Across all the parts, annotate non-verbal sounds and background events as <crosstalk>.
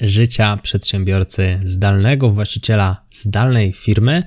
życia przedsiębiorcy zdalnego, właściciela zdalnej firmy,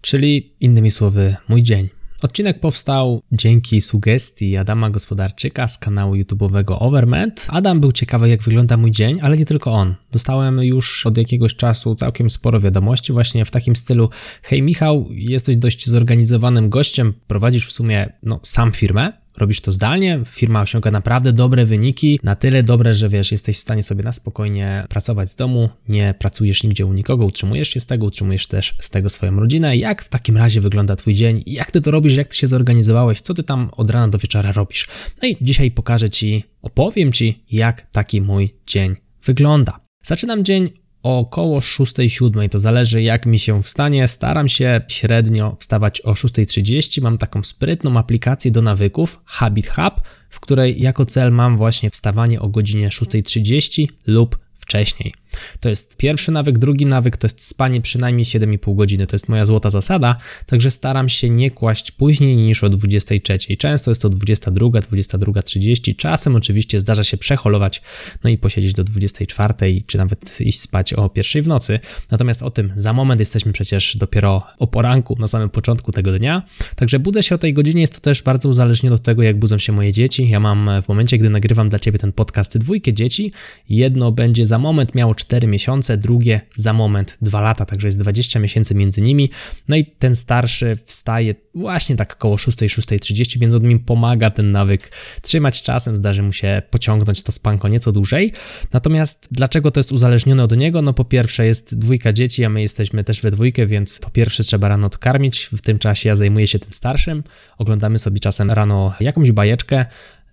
czyli innymi słowy, mój dzień. Odcinek powstał dzięki sugestii Adama Gospodarczyka z kanału YouTube'owego Overmed. Adam był ciekawy, jak wygląda mój dzień, ale nie tylko on. Dostałem już od jakiegoś czasu całkiem sporo wiadomości, właśnie w takim stylu: Hej, Michał, jesteś dość zorganizowanym gościem, prowadzisz w sumie no, sam firmę robisz to zdalnie, firma osiąga naprawdę dobre wyniki, na tyle dobre, że wiesz, jesteś w stanie sobie na spokojnie pracować z domu, nie pracujesz nigdzie u nikogo, utrzymujesz się z tego, utrzymujesz też z tego swoją rodzinę. Jak w takim razie wygląda Twój dzień? Jak Ty to robisz? Jak Ty się zorganizowałeś? Co Ty tam od rana do wieczora robisz? No i dzisiaj pokażę Ci, opowiem Ci, jak taki mój dzień wygląda. Zaczynam dzień około 6-7, to zależy jak mi się wstanie. Staram się średnio wstawać o 6.30. Mam taką sprytną aplikację do nawyków Habit Hub, w której jako cel mam właśnie wstawanie o godzinie 6.30 lub wcześniej. To jest pierwszy nawyk, drugi nawyk to jest spanie przynajmniej 7,5 godziny. To jest moja złota zasada, także staram się nie kłaść później niż o 23. Często jest to 22, 22.30. Czasem oczywiście zdarza się przeholować, no i posiedzieć do 24, czy nawet iść spać o pierwszej w nocy. Natomiast o tym za moment jesteśmy przecież dopiero o poranku, na samym początku tego dnia. Także budzę się o tej godzinie, jest to też bardzo uzależnione od tego, jak budzą się moje dzieci. Ja mam w momencie, gdy nagrywam dla Ciebie ten podcast dwójkę dzieci. Jedno będzie za moment miało 4 miesiące, drugie za moment 2 lata, także jest 20 miesięcy między nimi. No i ten starszy wstaje właśnie tak około 6-6.30, więc on mi pomaga ten nawyk trzymać czasem, zdarzy mu się pociągnąć to spanko nieco dłużej. Natomiast dlaczego to jest uzależnione od niego? No po pierwsze jest dwójka dzieci, a my jesteśmy też we dwójkę, więc po pierwsze trzeba rano odkarmić, w tym czasie ja zajmuję się tym starszym, oglądamy sobie czasem rano jakąś bajeczkę,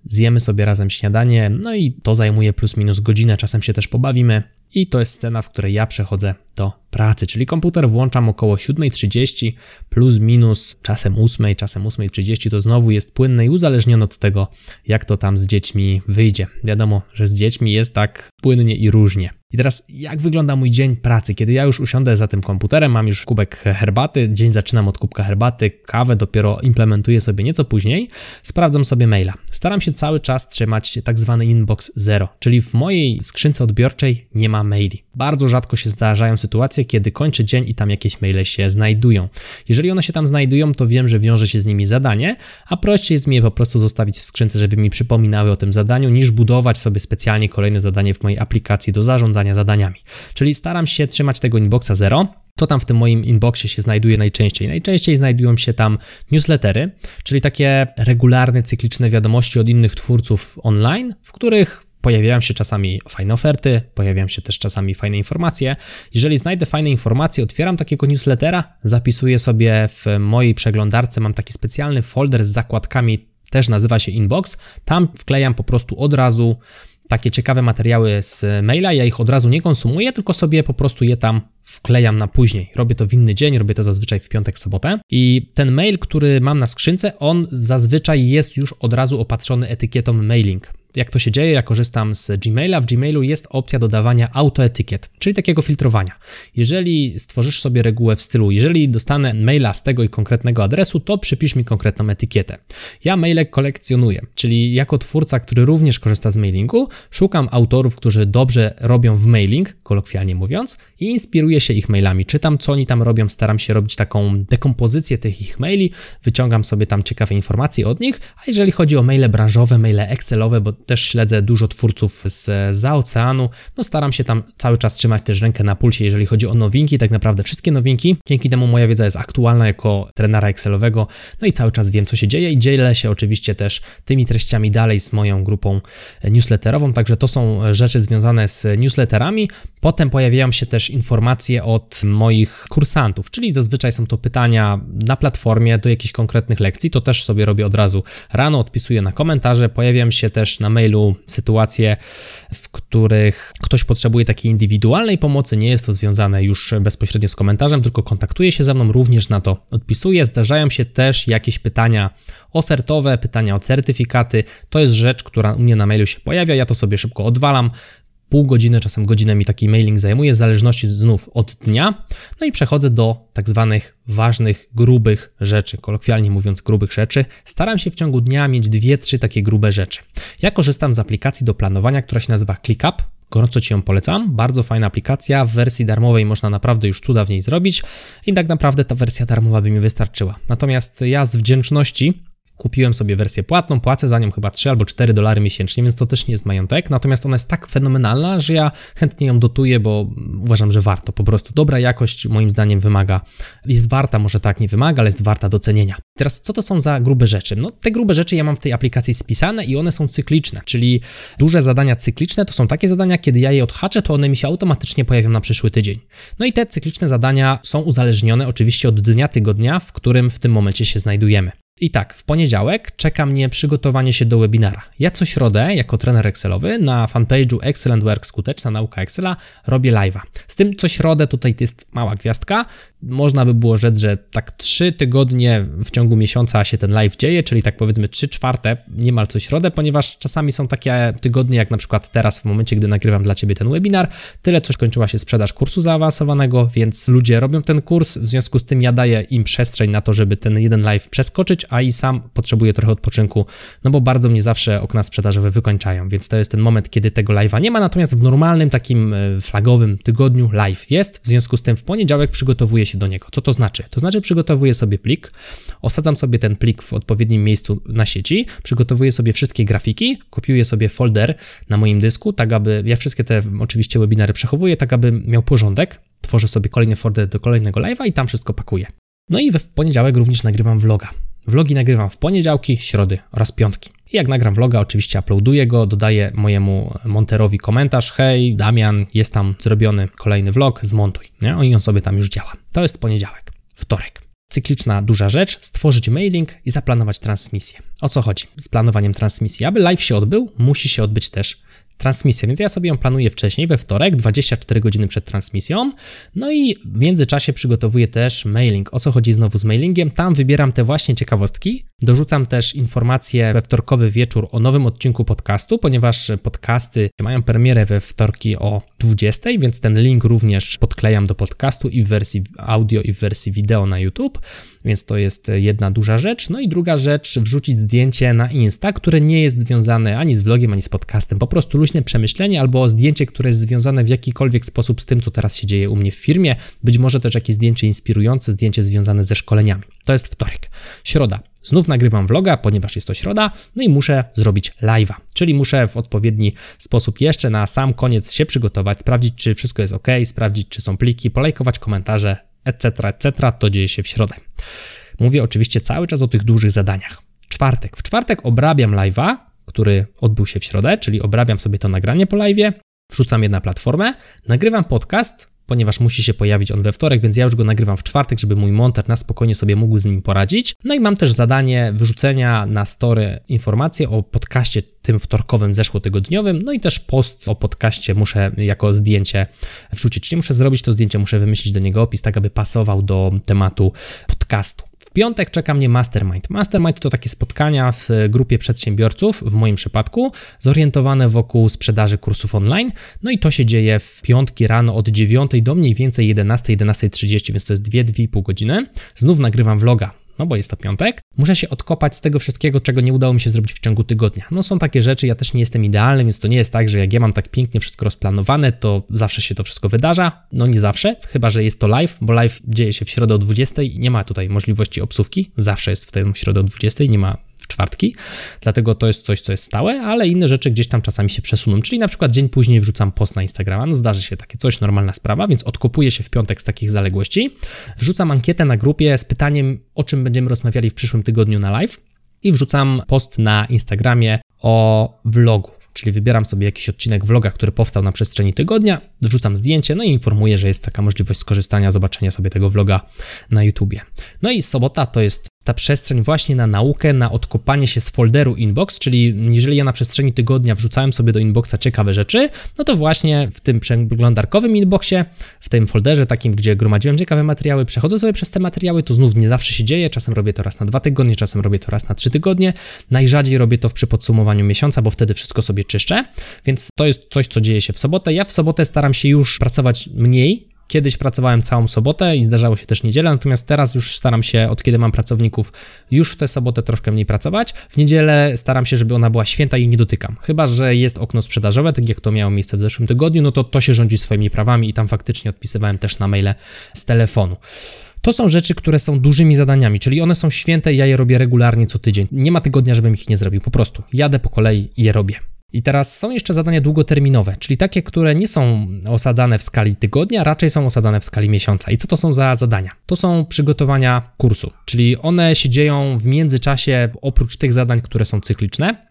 zjemy sobie razem śniadanie, no i to zajmuje plus minus godzinę, czasem się też pobawimy. I to jest scena, w której ja przechodzę do pracy, czyli komputer włączam około 7.30 plus minus czasem 8, czasem 8.30 to znowu jest płynne i uzależnione od tego, jak to tam z dziećmi wyjdzie. Wiadomo, że z dziećmi jest tak płynnie i różnie. I teraz, jak wygląda mój dzień pracy? Kiedy ja już usiądę za tym komputerem, mam już kubek herbaty, dzień zaczynam od kubka herbaty, kawę dopiero implementuję sobie nieco później, sprawdzam sobie maila. Staram się cały czas trzymać tak zwany inbox zero, czyli w mojej skrzynce odbiorczej nie ma maili. Bardzo rzadko się zdarzają sytuacje, kiedy kończy dzień i tam jakieś maile się znajdują. Jeżeli one się tam znajdują, to wiem, że wiąże się z nimi zadanie, a prościej jest mi je po prostu zostawić w skrzynce, żeby mi przypominały o tym zadaniu, niż budować sobie specjalnie kolejne zadanie w mojej aplikacji do zarządzania zadaniami. Czyli staram się trzymać tego inboxa zero. Co tam w tym moim inboxie się znajduje najczęściej? Najczęściej znajdują się tam newslettery, czyli takie regularne, cykliczne wiadomości od innych twórców online, w których Pojawiają się czasami fajne oferty, pojawiają się też czasami fajne informacje. Jeżeli znajdę fajne informacje, otwieram takiego newslettera, zapisuję sobie w mojej przeglądarce, mam taki specjalny folder z zakładkami, też nazywa się Inbox. Tam wklejam po prostu od razu takie ciekawe materiały z maila. Ja ich od razu nie konsumuję, tylko sobie po prostu je tam wklejam na później. Robię to w inny dzień, robię to zazwyczaj w piątek, sobotę. I ten mail, który mam na skrzynce, on zazwyczaj jest już od razu opatrzony etykietą mailing. Jak to się dzieje? Ja korzystam z Gmaila. W Gmailu jest opcja dodawania autoetykiet, czyli takiego filtrowania. Jeżeli stworzysz sobie regułę w stylu, jeżeli dostanę maila z tego i konkretnego adresu, to przypisz mi konkretną etykietę. Ja maile kolekcjonuję, czyli jako twórca, który również korzysta z mailingu, szukam autorów, którzy dobrze robią w mailing, kolokwialnie mówiąc, i inspiruję się ich mailami. Czytam, co oni tam robią, staram się robić taką dekompozycję tych ich maili, wyciągam sobie tam ciekawe informacje od nich, a jeżeli chodzi o maile branżowe, maile Excelowe, bo też śledzę dużo twórców z za oceanu. No staram się tam cały czas trzymać też rękę na pulsie, jeżeli chodzi o nowinki, tak naprawdę wszystkie nowinki. Dzięki temu moja wiedza jest aktualna jako trenera Excelowego. No i cały czas wiem, co się dzieje i dzielę się oczywiście też tymi treściami dalej z moją grupą newsletterową. Także to są rzeczy związane z newsletterami. Potem pojawiają się też informacje od moich kursantów, czyli zazwyczaj są to pytania na platformie do jakichś konkretnych lekcji. To też sobie robię od razu rano, odpisuję na komentarze. Pojawiam się też na mailu sytuacje, w których ktoś potrzebuje takiej indywidualnej pomocy. Nie jest to związane już bezpośrednio z komentarzem, tylko kontaktuje się ze mną, również na to odpisuję. Zdarzają się też jakieś pytania ofertowe, pytania o certyfikaty. To jest rzecz, która u mnie na mailu się pojawia. Ja to sobie szybko odwalam pół godziny, czasem godzinę mi taki mailing zajmuje, w zależności znów od dnia. No i przechodzę do tak zwanych ważnych, grubych rzeczy, kolokwialnie mówiąc grubych rzeczy. Staram się w ciągu dnia mieć dwie, trzy takie grube rzeczy. Ja korzystam z aplikacji do planowania, która się nazywa ClickUp. Gorąco Ci ją polecam. Bardzo fajna aplikacja. W wersji darmowej można naprawdę już cuda w niej zrobić i tak naprawdę ta wersja darmowa by mi wystarczyła. Natomiast ja z wdzięczności Kupiłem sobie wersję płatną, płacę za nią chyba 3 albo 4 dolary miesięcznie, więc to też nie jest majątek. Natomiast ona jest tak fenomenalna, że ja chętnie ją dotuję, bo uważam, że warto. Po prostu dobra jakość moim zdaniem wymaga, jest warta, może tak nie wymaga, ale jest warta docenienia. Teraz co to są za grube rzeczy? No te grube rzeczy ja mam w tej aplikacji spisane i one są cykliczne, czyli duże zadania cykliczne to są takie zadania, kiedy ja je odhaczę, to one mi się automatycznie pojawią na przyszły tydzień. No i te cykliczne zadania są uzależnione oczywiście od dnia tygodnia, w którym w tym momencie się znajdujemy. I tak, w poniedziałek czeka mnie przygotowanie się do webinara. Ja co środę, jako trener Excelowy, na fanpage'u Excellent Work Skuteczna Nauka Excela robię live'a. Z tym co środę tutaj jest mała gwiazdka. Można by było rzec, że tak trzy tygodnie w ciągu miesiąca się ten live dzieje, czyli tak powiedzmy trzy czwarte niemal co środę, ponieważ czasami są takie tygodnie, jak na przykład teraz w momencie, gdy nagrywam dla Ciebie ten webinar, tyle co skończyła się sprzedaż kursu zaawansowanego, więc ludzie robią ten kurs, w związku z tym ja daję im przestrzeń na to, żeby ten jeden live przeskoczyć, a i sam potrzebuję trochę odpoczynku, no bo bardzo mnie zawsze okna sprzedażowe wykończają, więc to jest ten moment, kiedy tego live'a nie ma, natomiast w normalnym takim e, flagowym tygodniu live jest, w związku z tym w poniedziałek przygotowuję się do niego. Co to znaczy? To znaczy przygotowuję sobie plik, osadzam sobie ten plik w odpowiednim miejscu na sieci, przygotowuję sobie wszystkie grafiki, kopiuję sobie folder na moim dysku, tak aby, ja wszystkie te oczywiście webinary przechowuję, tak aby miał porządek, tworzę sobie kolejny folder do kolejnego live'a i tam wszystko pakuję. No i w poniedziałek również nagrywam vloga. Vlogi nagrywam w poniedziałki, środy oraz piątki. Jak nagram vloga, oczywiście uploaduję go, dodaję mojemu monterowi komentarz: Hej, Damian, jest tam zrobiony kolejny vlog, zmontuj. Nie? I on sobie tam już działa. To jest poniedziałek. Wtorek. Cykliczna duża rzecz, stworzyć mailing i zaplanować transmisję. O co chodzi z planowaniem transmisji? Aby live się odbył, musi się odbyć też transmisję, więc ja sobie ją planuję wcześniej, we wtorek, 24 godziny przed transmisją. No i w międzyczasie przygotowuję też mailing. O co chodzi znowu z mailingiem? Tam wybieram te właśnie ciekawostki. Dorzucam też informacje we wtorkowy wieczór o nowym odcinku podcastu, ponieważ podcasty mają premierę we wtorki o 20, więc ten link również podklejam do podcastu i w wersji audio, i w wersji wideo na YouTube, więc to jest jedna duża rzecz. No i druga rzecz, wrzucić zdjęcie na Insta, które nie jest związane ani z vlogiem, ani z podcastem. Po prostu luźne przemyślenie albo zdjęcie, które jest związane w jakikolwiek sposób z tym, co teraz się dzieje u mnie w firmie. Być może też jakieś zdjęcie inspirujące, zdjęcie związane ze szkoleniami. To jest wtorek. Środa. Znów nagrywam vloga, ponieważ jest to środa, no i muszę zrobić live'a, czyli muszę w odpowiedni sposób jeszcze na sam koniec się przygotować, sprawdzić, czy wszystko jest ok, sprawdzić, czy są pliki, polajkować komentarze, etc., etc. To dzieje się w środę. Mówię oczywiście cały czas o tych dużych zadaniach. Czwartek. W czwartek obrabiam live'a, który odbył się w środę, czyli obrabiam sobie to nagranie po live'ie, wrzucam je na platformę, nagrywam podcast, ponieważ musi się pojawić on we wtorek, więc ja już go nagrywam w czwartek, żeby mój monter na spokojnie sobie mógł z nim poradzić. No i mam też zadanie wyrzucenia na story informacji o podcaście tym wtorkowym, zeszłotygodniowym, no i też post o podcaście muszę jako zdjęcie wrzucić, czyli muszę zrobić to zdjęcie, muszę wymyślić do niego opis, tak aby pasował do tematu podcastu piątek czeka mnie Mastermind. Mastermind to takie spotkania w grupie przedsiębiorców, w moim przypadku, zorientowane wokół sprzedaży kursów online. No i to się dzieje w piątki rano od 9 do mniej więcej 11, 11.30, więc to jest 2-2,5 godziny. Znów nagrywam vloga no bo jest to piątek, muszę się odkopać z tego wszystkiego, czego nie udało mi się zrobić w ciągu tygodnia. No są takie rzeczy, ja też nie jestem idealny, więc to nie jest tak, że jak ja mam tak pięknie wszystko rozplanowane, to zawsze się to wszystko wydarza. No nie zawsze, chyba że jest to live, bo live dzieje się w środę o 20 i nie ma tutaj możliwości obsówki. Zawsze jest w tę środę o 20, nie ma czwartki, dlatego to jest coś, co jest stałe, ale inne rzeczy gdzieś tam czasami się przesuną, czyli na przykład dzień później wrzucam post na Instagrama, no zdarzy się takie coś, normalna sprawa, więc odkopuję się w piątek z takich zaległości, wrzucam ankietę na grupie z pytaniem, o czym będziemy rozmawiali w przyszłym tygodniu na live i wrzucam post na Instagramie o vlogu. Czyli wybieram sobie jakiś odcinek vloga, który powstał na przestrzeni tygodnia, wrzucam zdjęcie, no i informuję, że jest taka możliwość skorzystania, zobaczenia sobie tego vloga na YouTubie. No i sobota to jest ta przestrzeń właśnie na naukę, na odkopanie się z folderu inbox, czyli jeżeli ja na przestrzeni tygodnia wrzucałem sobie do inboxa ciekawe rzeczy, no to właśnie w tym przeglądarkowym inboxie, w tym folderze takim, gdzie gromadziłem ciekawe materiały, przechodzę sobie przez te materiały, to znów nie zawsze się dzieje, czasem robię to raz na dwa tygodnie, czasem robię to raz na trzy tygodnie, najrzadziej robię to przy podsumowaniu miesiąca, bo wtedy wszystko sobie czyszczę, więc to jest coś, co dzieje się w sobotę. Ja w sobotę staram się już pracować mniej, Kiedyś pracowałem całą sobotę i zdarzało się też niedzielę, natomiast teraz już staram się, od kiedy mam pracowników, już w tę sobotę troszkę mniej pracować. W niedzielę staram się, żeby ona była święta i nie dotykam. Chyba, że jest okno sprzedażowe, tak jak to miało miejsce w zeszłym tygodniu, no to to się rządzi swoimi prawami i tam faktycznie odpisywałem też na maile z telefonu. To są rzeczy, które są dużymi zadaniami, czyli one są święte i ja je robię regularnie co tydzień. Nie ma tygodnia, żebym ich nie zrobił, po prostu. Jadę po kolei i je robię. I teraz są jeszcze zadania długoterminowe, czyli takie, które nie są osadzane w skali tygodnia, raczej są osadzane w skali miesiąca. I co to są za zadania? To są przygotowania kursu, czyli one się dzieją w międzyczasie, oprócz tych zadań, które są cykliczne.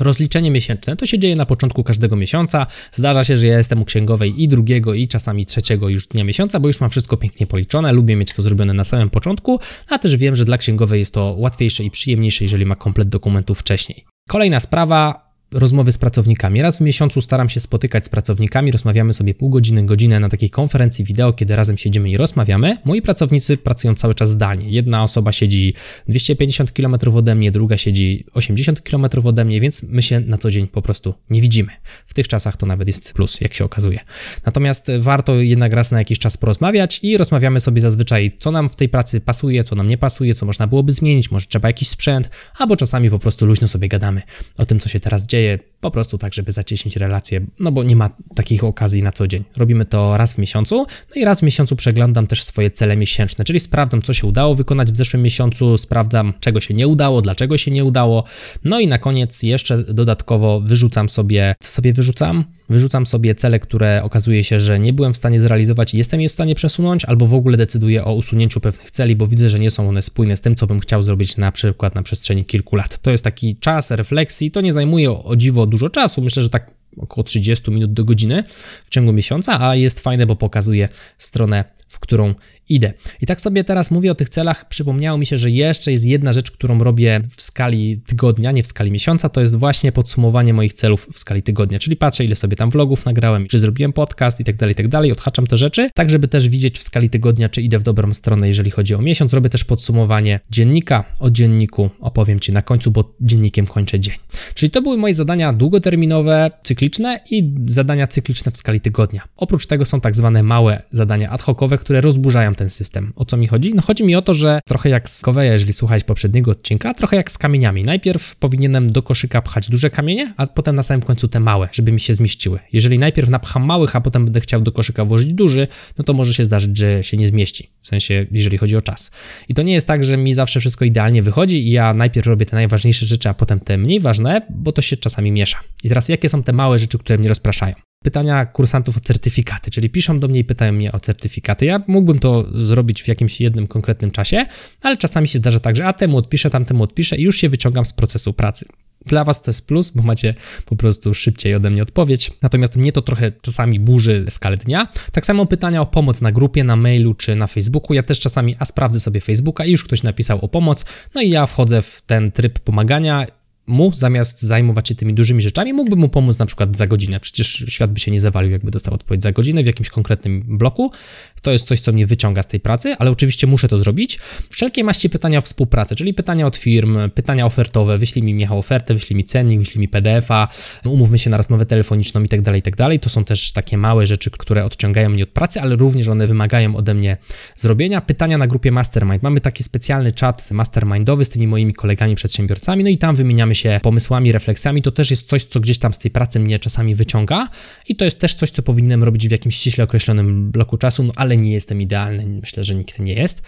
Rozliczenie miesięczne to się dzieje na początku każdego miesiąca. Zdarza się, że ja jestem u księgowej i drugiego, i czasami trzeciego już dnia miesiąca, bo już mam wszystko pięknie policzone. Lubię mieć to zrobione na samym początku, a też wiem, że dla księgowej jest to łatwiejsze i przyjemniejsze, jeżeli ma komplet dokumentów wcześniej. Kolejna sprawa rozmowy z pracownikami. Raz w miesiącu staram się spotykać z pracownikami, rozmawiamy sobie pół godziny, godzinę na takiej konferencji wideo, kiedy razem siedzimy i rozmawiamy. Moi pracownicy pracują cały czas zdalnie. Jedna osoba siedzi 250 km ode mnie, druga siedzi 80 km ode mnie, więc my się na co dzień po prostu nie widzimy. W tych czasach to nawet jest plus, jak się okazuje. Natomiast warto jednak raz na jakiś czas porozmawiać i rozmawiamy sobie zazwyczaj, co nam w tej pracy pasuje, co nam nie pasuje, co można byłoby zmienić, może trzeba jakiś sprzęt, albo czasami po prostu luźno sobie gadamy o tym, co się teraz dzieje dzieje po prostu tak, żeby zacieśnić relacje, no bo nie ma takich okazji na co dzień. Robimy to raz w miesiącu, no i raz w miesiącu przeglądam też swoje cele miesięczne, czyli sprawdzam, co się udało wykonać w zeszłym miesiącu, sprawdzam, czego się nie udało, dlaczego się nie udało, no i na koniec jeszcze dodatkowo wyrzucam sobie, co sobie wyrzucam? Wyrzucam sobie cele, które okazuje się, że nie byłem w stanie zrealizować i jestem je w stanie przesunąć, albo w ogóle decyduję o usunięciu pewnych celi, bo widzę, że nie są one spójne z tym, co bym chciał zrobić na przykład na przestrzeni kilku lat. To jest taki czas refleksji, to nie zajmuje o dziwo dużo czasu, myślę, że tak około 30 minut do godziny w ciągu miesiąca, a jest fajne, bo pokazuje stronę, w którą idę. I tak sobie teraz mówię o tych celach, przypomniało mi się, że jeszcze jest jedna rzecz, którą robię w skali tygodnia, nie w skali miesiąca, to jest właśnie podsumowanie moich celów w skali tygodnia, czyli patrzę ile sobie tam vlogów nagrałem, czy zrobiłem podcast i tak dalej, i tak dalej, odhaczam te rzeczy, tak żeby też widzieć w skali tygodnia, czy idę w dobrą stronę, jeżeli chodzi o miesiąc. Robię też podsumowanie dziennika, o dzienniku opowiem Ci na końcu, bo dziennikiem kończę dzień. Czyli to były moje zadania długoterminowe, cykliczne i zadania cykliczne w skali tygodnia. Oprócz tego są tak zwane małe zadania ad hocowe, które rozburzają ten system. O co mi chodzi? No chodzi mi o to, że trochę jak z Koweja, jeżeli słuchałeś poprzedniego odcinka, trochę jak z kamieniami. Najpierw powinienem do koszyka pchać duże kamienie, a potem na samym końcu te małe, żeby mi się zmieściły. Jeżeli najpierw napcham małych, a potem będę chciał do koszyka włożyć duży, no to może się zdarzyć, że się nie zmieści. W sensie, jeżeli chodzi o czas. I to nie jest tak, że mi zawsze wszystko idealnie wychodzi i ja najpierw robię te najważniejsze rzeczy, a potem te mniej ważne, bo to się czasami miesza. I teraz jakie są te małe rzeczy, które mnie rozpraszają? Pytania kursantów o certyfikaty, czyli piszą do mnie i pytają mnie o certyfikaty. Ja mógłbym to zrobić w jakimś jednym konkretnym czasie, ale czasami się zdarza tak, że a temu odpiszę, tamtemu odpiszę i już się wyciągam z procesu pracy. Dla Was to jest plus, bo macie po prostu szybciej ode mnie odpowiedź. Natomiast mnie to trochę czasami burzy skalę dnia. Tak samo pytania o pomoc na grupie, na mailu czy na Facebooku. Ja też czasami, a sprawdzę sobie Facebooka i już ktoś napisał o pomoc. No i ja wchodzę w ten tryb pomagania mu, zamiast zajmować się tymi dużymi rzeczami, mógłby mu pomóc na przykład za godzinę. Przecież świat by się nie zawalił, jakby dostał odpowiedź za godzinę w jakimś konkretnym bloku. To jest coś, co mnie wyciąga z tej pracy, ale oczywiście muszę to zrobić. Wszelkie maści pytania o współpracę, czyli pytania od firm, pytania ofertowe, wyślij mi Michał ofertę, wyślij mi cennik, wyślij mi PDF-a, umówmy się na rozmowę telefoniczną i tak dalej, i tak dalej. To są też takie małe rzeczy, które odciągają mnie od pracy, ale również one wymagają ode mnie zrobienia. Pytania na grupie Mastermind. Mamy taki specjalny czat mastermindowy z tymi moimi kolegami przedsiębiorcami, no i tam wymieniamy się pomysłami, refleksjami, to też jest coś, co gdzieś tam z tej pracy mnie czasami wyciąga i to jest też coś, co powinienem robić w jakimś ściśle określonym bloku czasu, no ale nie jestem idealny, myślę, że nikt nie jest.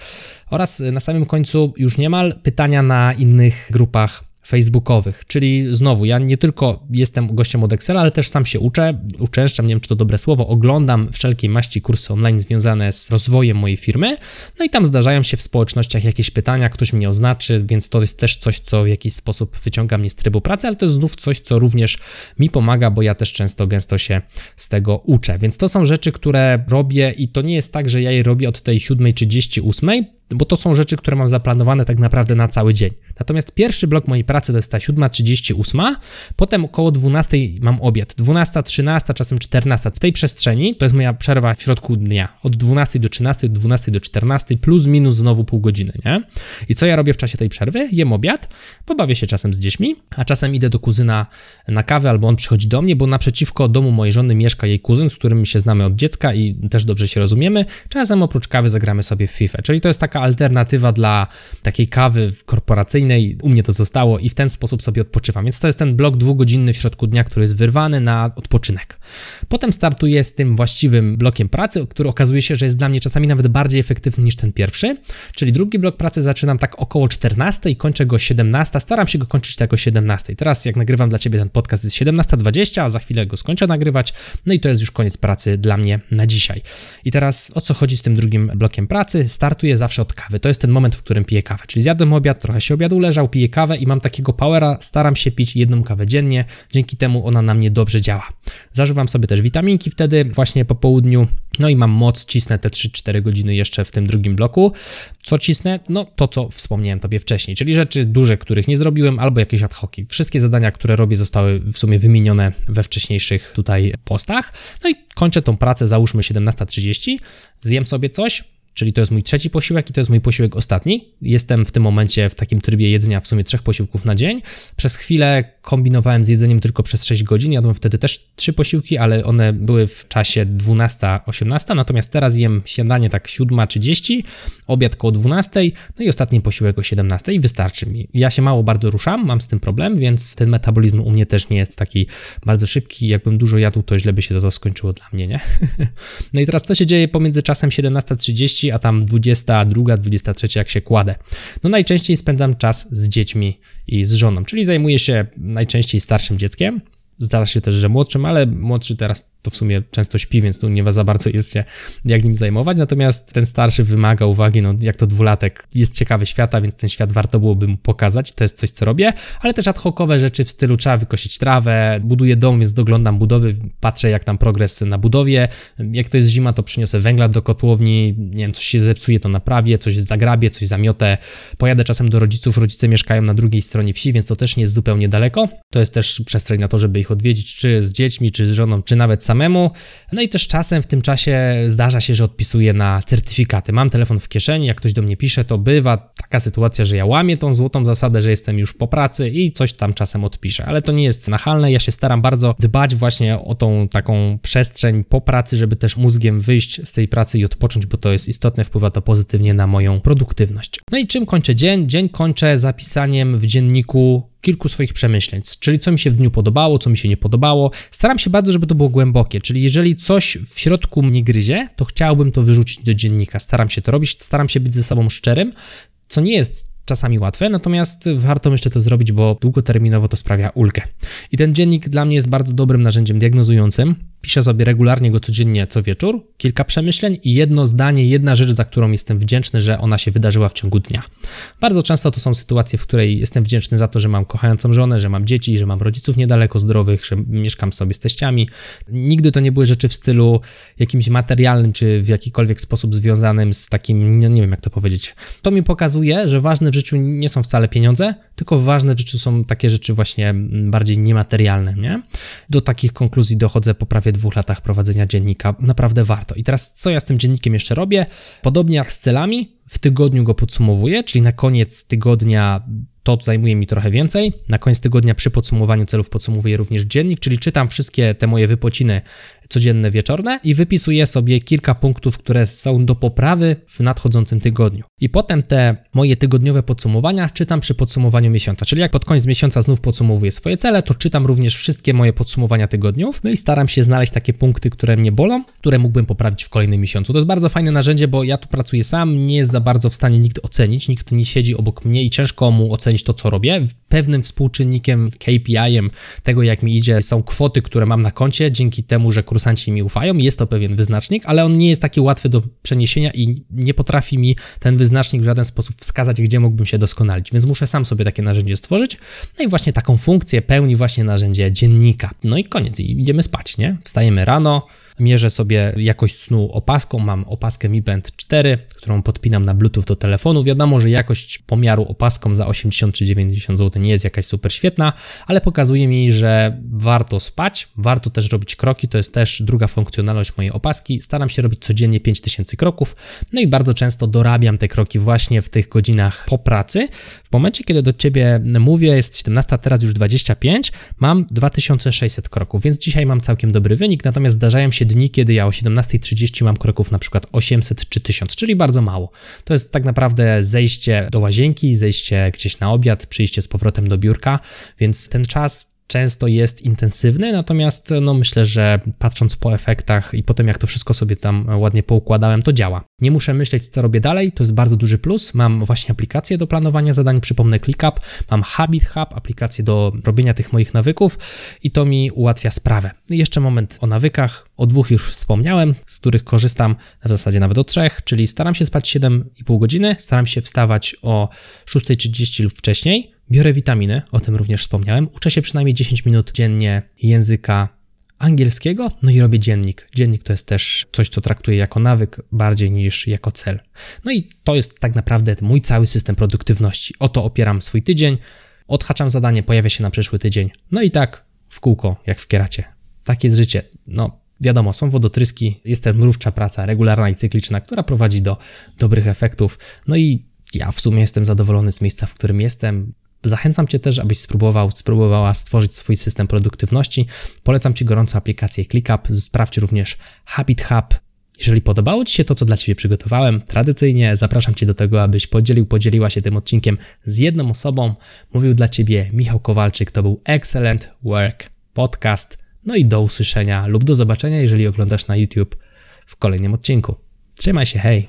Oraz na samym końcu już niemal pytania na innych grupach facebookowych, czyli znowu, ja nie tylko jestem gościem od Excela, ale też sam się uczę, uczęszczam, nie wiem czy to dobre słowo, oglądam wszelkiej maści kursy online związane z rozwojem mojej firmy, no i tam zdarzają się w społecznościach jakieś pytania, ktoś mnie oznaczy, więc to jest też coś, co w jakiś sposób wyciąga mnie z trybu pracy, ale to jest znów coś, co również mi pomaga, bo ja też często, gęsto się z tego uczę, więc to są rzeczy, które robię i to nie jest tak, że ja je robię od tej 7.38, bo to są rzeczy, które mam zaplanowane tak naprawdę na cały dzień. Natomiast pierwszy blok mojej pracy to jest ta 7.38, potem około 12 mam obiad. 12, 13, czasem 14. W tej przestrzeni to jest moja przerwa w środku dnia. Od 12 do 13, od 12 do 14, plus minus znowu pół godziny, nie? I co ja robię w czasie tej przerwy? Jem obiad, pobawię się czasem z dziećmi, a czasem idę do kuzyna na kawę, albo on przychodzi do mnie, bo naprzeciwko domu mojej żony mieszka jej kuzyn, z którym się znamy od dziecka i też dobrze się rozumiemy. Czasem oprócz kawy zagramy sobie w FIFA, czyli to jest taka alternatywa dla takiej kawy korporacyjnej. U mnie to zostało i w ten sposób sobie odpoczywam. Więc to jest ten blok dwugodzinny w środku dnia, który jest wyrwany na odpoczynek. Potem startuję z tym właściwym blokiem pracy, który okazuje się, że jest dla mnie czasami nawet bardziej efektywny niż ten pierwszy. Czyli drugi blok pracy zaczynam tak około 14 i kończę go 17. Staram się go kończyć tak o 17. Teraz, jak nagrywam dla Ciebie ten podcast, jest 17.20, a za chwilę go skończę nagrywać. No i to jest już koniec pracy dla mnie na dzisiaj. I teraz o co chodzi z tym drugim blokiem pracy? Startuję zawsze od kawy. To jest ten moment, w którym piję kawę. Czyli zjadłem obiad, trochę się obiadu leżał, piję kawę i mam takiego powera. Staram się pić jedną kawę dziennie. Dzięki temu ona na mnie dobrze działa. Zażywam sobie też witaminki wtedy, właśnie po południu. No i mam moc, cisnę te 3-4 godziny jeszcze w tym drugim bloku. Co cisnę? No to, co wspomniałem Tobie wcześniej, czyli rzeczy duże, których nie zrobiłem, albo jakieś ad hoc. Wszystkie zadania, które robię, zostały w sumie wymienione we wcześniejszych tutaj postach. No i kończę tą pracę, załóżmy 17.30, zjem sobie coś, czyli to jest mój trzeci posiłek i to jest mój posiłek ostatni. Jestem w tym momencie w takim trybie jedzenia w sumie trzech posiłków na dzień. Przez chwilę kombinowałem z jedzeniem tylko przez 6 godzin, jadłem wtedy też trzy posiłki, ale one były w czasie 12-18, natomiast teraz jem śniadanie tak 7.30, obiad koło 12, no i ostatni posiłek o 17 i wystarczy mi. Ja się mało bardzo ruszam, mam z tym problem, więc ten metabolizm u mnie też nie jest taki bardzo szybki. Jakbym dużo jadł, to źle by się to skończyło dla mnie, nie? <laughs> no i teraz co się dzieje pomiędzy czasem 17.30 a tam 22, 23 jak się kładę. No najczęściej spędzam czas z dziećmi i z żoną, czyli zajmuję się najczęściej starszym dzieckiem. Zdarza się też, że młodszym, ale młodszy teraz to w sumie często śpi, więc tu nie za bardzo jest się jak nim zajmować. Natomiast ten starszy wymaga uwagi, no jak to dwulatek jest ciekawy świata, więc ten świat warto byłoby mu pokazać. To jest coś, co robię, ale też ad hocowe rzeczy w stylu trzeba wykosić trawę, buduję dom, więc doglądam budowy, patrzę jak tam progres na budowie. Jak to jest zima, to przyniosę węgla do kotłowni, nie wiem, coś się zepsuje, to naprawię, coś zagrabię, coś zamiotę. Pojadę czasem do rodziców, rodzice mieszkają na drugiej stronie wsi, więc to też nie jest zupełnie daleko. To jest też przestrzeń na to, żeby ich odwiedzić, czy z dziećmi, czy z żoną, czy nawet samemu. No i też czasem w tym czasie zdarza się, że odpisuję na certyfikaty. Mam telefon w kieszeni, jak ktoś do mnie pisze, to bywa taka sytuacja, że ja łamię tą złotą zasadę, że jestem już po pracy i coś tam czasem odpiszę, ale to nie jest nachalne. Ja się staram bardzo dbać właśnie o tą taką przestrzeń po pracy, żeby też mózgiem wyjść z tej pracy i odpocząć, bo to jest istotne, wpływa to pozytywnie na moją produktywność. No i czym kończę dzień? Dzień kończę zapisaniem w dzienniku kilku swoich przemyśleń, czyli co mi się w dniu podobało, co mi się nie podobało. Staram się bardzo, żeby to było głębokie, czyli jeżeli coś w środku mnie gryzie, to chciałbym to wyrzucić do dziennika. Staram się to robić, staram się być ze sobą szczerym, co nie jest czasami łatwe, natomiast warto jeszcze to zrobić, bo długoterminowo to sprawia ulgę. I ten dziennik dla mnie jest bardzo dobrym narzędziem diagnozującym. Piszę sobie regularnie go codziennie co wieczór, kilka przemyśleń i jedno zdanie, jedna rzecz, za którą jestem wdzięczny, że ona się wydarzyła w ciągu dnia. Bardzo często to są sytuacje, w której jestem wdzięczny za to, że mam kochającą żonę, że mam dzieci, że mam rodziców niedaleko zdrowych, że mieszkam sobie z teściami. Nigdy to nie były rzeczy w stylu jakimś materialnym, czy w jakikolwiek sposób związanym z takim, nie, nie wiem jak to powiedzieć. To mi pokazuje, że ważne w życiu nie są wcale pieniądze, tylko ważne w życiu są takie rzeczy właśnie bardziej niematerialne, nie? Do takich konkluzji dochodzę po prawie dwóch latach prowadzenia dziennika. Naprawdę warto. I teraz co ja z tym dziennikiem jeszcze robię? Podobnie jak z celami, w tygodniu go podsumowuję, czyli na koniec tygodnia to zajmuje mi trochę więcej. Na koniec tygodnia przy podsumowaniu celów podsumowuję również dziennik, czyli czytam wszystkie te moje wypociny codzienne wieczorne i wypisuję sobie kilka punktów, które są do poprawy w nadchodzącym tygodniu. I potem te moje tygodniowe podsumowania czytam przy podsumowaniu miesiąca, czyli jak pod koniec miesiąca znów podsumowuję swoje cele, to czytam również wszystkie moje podsumowania tygodniów, no i staram się znaleźć takie punkty, które mnie bolą, które mógłbym poprawić w kolejnym miesiącu. To jest bardzo fajne narzędzie, bo ja tu pracuję sam, nie jest za bardzo w stanie nikt ocenić, nikt nie siedzi obok mnie i ciężko mu ocenić to, co robię. Pewnym współczynnikiem, KPI-em tego, jak mi idzie, są kwoty, które mam na koncie, dzięki temu, że kursanci mi ufają, jest to pewien wyznacznik, ale on nie jest taki łatwy do przeniesienia i nie potrafi mi ten wyznacznik w żaden sposób wskazać, gdzie mógłbym się doskonalić, więc muszę sam sobie takie narzędzie stworzyć. No i właśnie taką funkcję pełni właśnie narzędzie dziennika. No i koniec, i idziemy spać, nie? Wstajemy rano, mierzę sobie jakość snu opaską. Mam opaskę Mi Band 4, którą podpinam na Bluetooth do telefonu. Wiadomo, że jakość pomiaru opaską za 80 czy 90 zł nie jest jakaś super świetna, ale pokazuje mi, że warto spać, warto też robić kroki. To jest też druga funkcjonalność mojej opaski. Staram się robić codziennie 5000 kroków, no i bardzo często dorabiam te kroki właśnie w tych godzinach po pracy. W momencie, kiedy do ciebie mówię, jest 17, teraz już 25, mam 2600 kroków, więc dzisiaj mam całkiem dobry wynik. Natomiast zdarzają się dni, kiedy ja o 17.30 mam kroków na przykład 800 czy 1000, czyli bardzo mało. To jest tak naprawdę zejście do łazienki, zejście gdzieś na obiad, przyjście z powrotem do biurka, więc ten czas często jest intensywny, natomiast no myślę, że patrząc po efektach i po tym, jak to wszystko sobie tam ładnie poukładałem, to działa. Nie muszę myśleć, co robię dalej, to jest bardzo duży plus. Mam właśnie aplikację do planowania zadań, przypomnę ClickUp, mam Habit Hub, aplikację do robienia tych moich nawyków i to mi ułatwia sprawę. I jeszcze moment o nawykach. O dwóch już wspomniałem, z których korzystam w zasadzie nawet o trzech, czyli staram się spać 7,5 godziny, staram się wstawać o 6.30 lub wcześniej, Biorę witaminy, o tym również wspomniałem. Uczę się przynajmniej 10 minut dziennie języka angielskiego, no i robię dziennik. Dziennik to jest też coś, co traktuję jako nawyk bardziej niż jako cel. No i to jest tak naprawdę mój cały system produktywności. Oto opieram swój tydzień, odhaczam zadanie, pojawia się na przyszły tydzień. No i tak w kółko, jak w kieracie. Tak jest życie. No, wiadomo, są wodotryski, jest to mrówcza praca regularna i cykliczna, która prowadzi do dobrych efektów. No i ja w sumie jestem zadowolony z miejsca, w którym jestem. Zachęcam Cię też, abyś spróbował, spróbowała stworzyć swój system produktywności. Polecam Ci gorąco aplikację ClickUp, sprawdź również Habit Hub. Jeżeli podobało Ci się to, co dla Ciebie przygotowałem, tradycyjnie zapraszam Cię do tego, abyś podzielił, podzieliła się tym odcinkiem z jedną osobą. Mówił dla Ciebie Michał Kowalczyk, to był Excellent Work Podcast. No i do usłyszenia lub do zobaczenia, jeżeli oglądasz na YouTube w kolejnym odcinku. Trzymaj się, hej!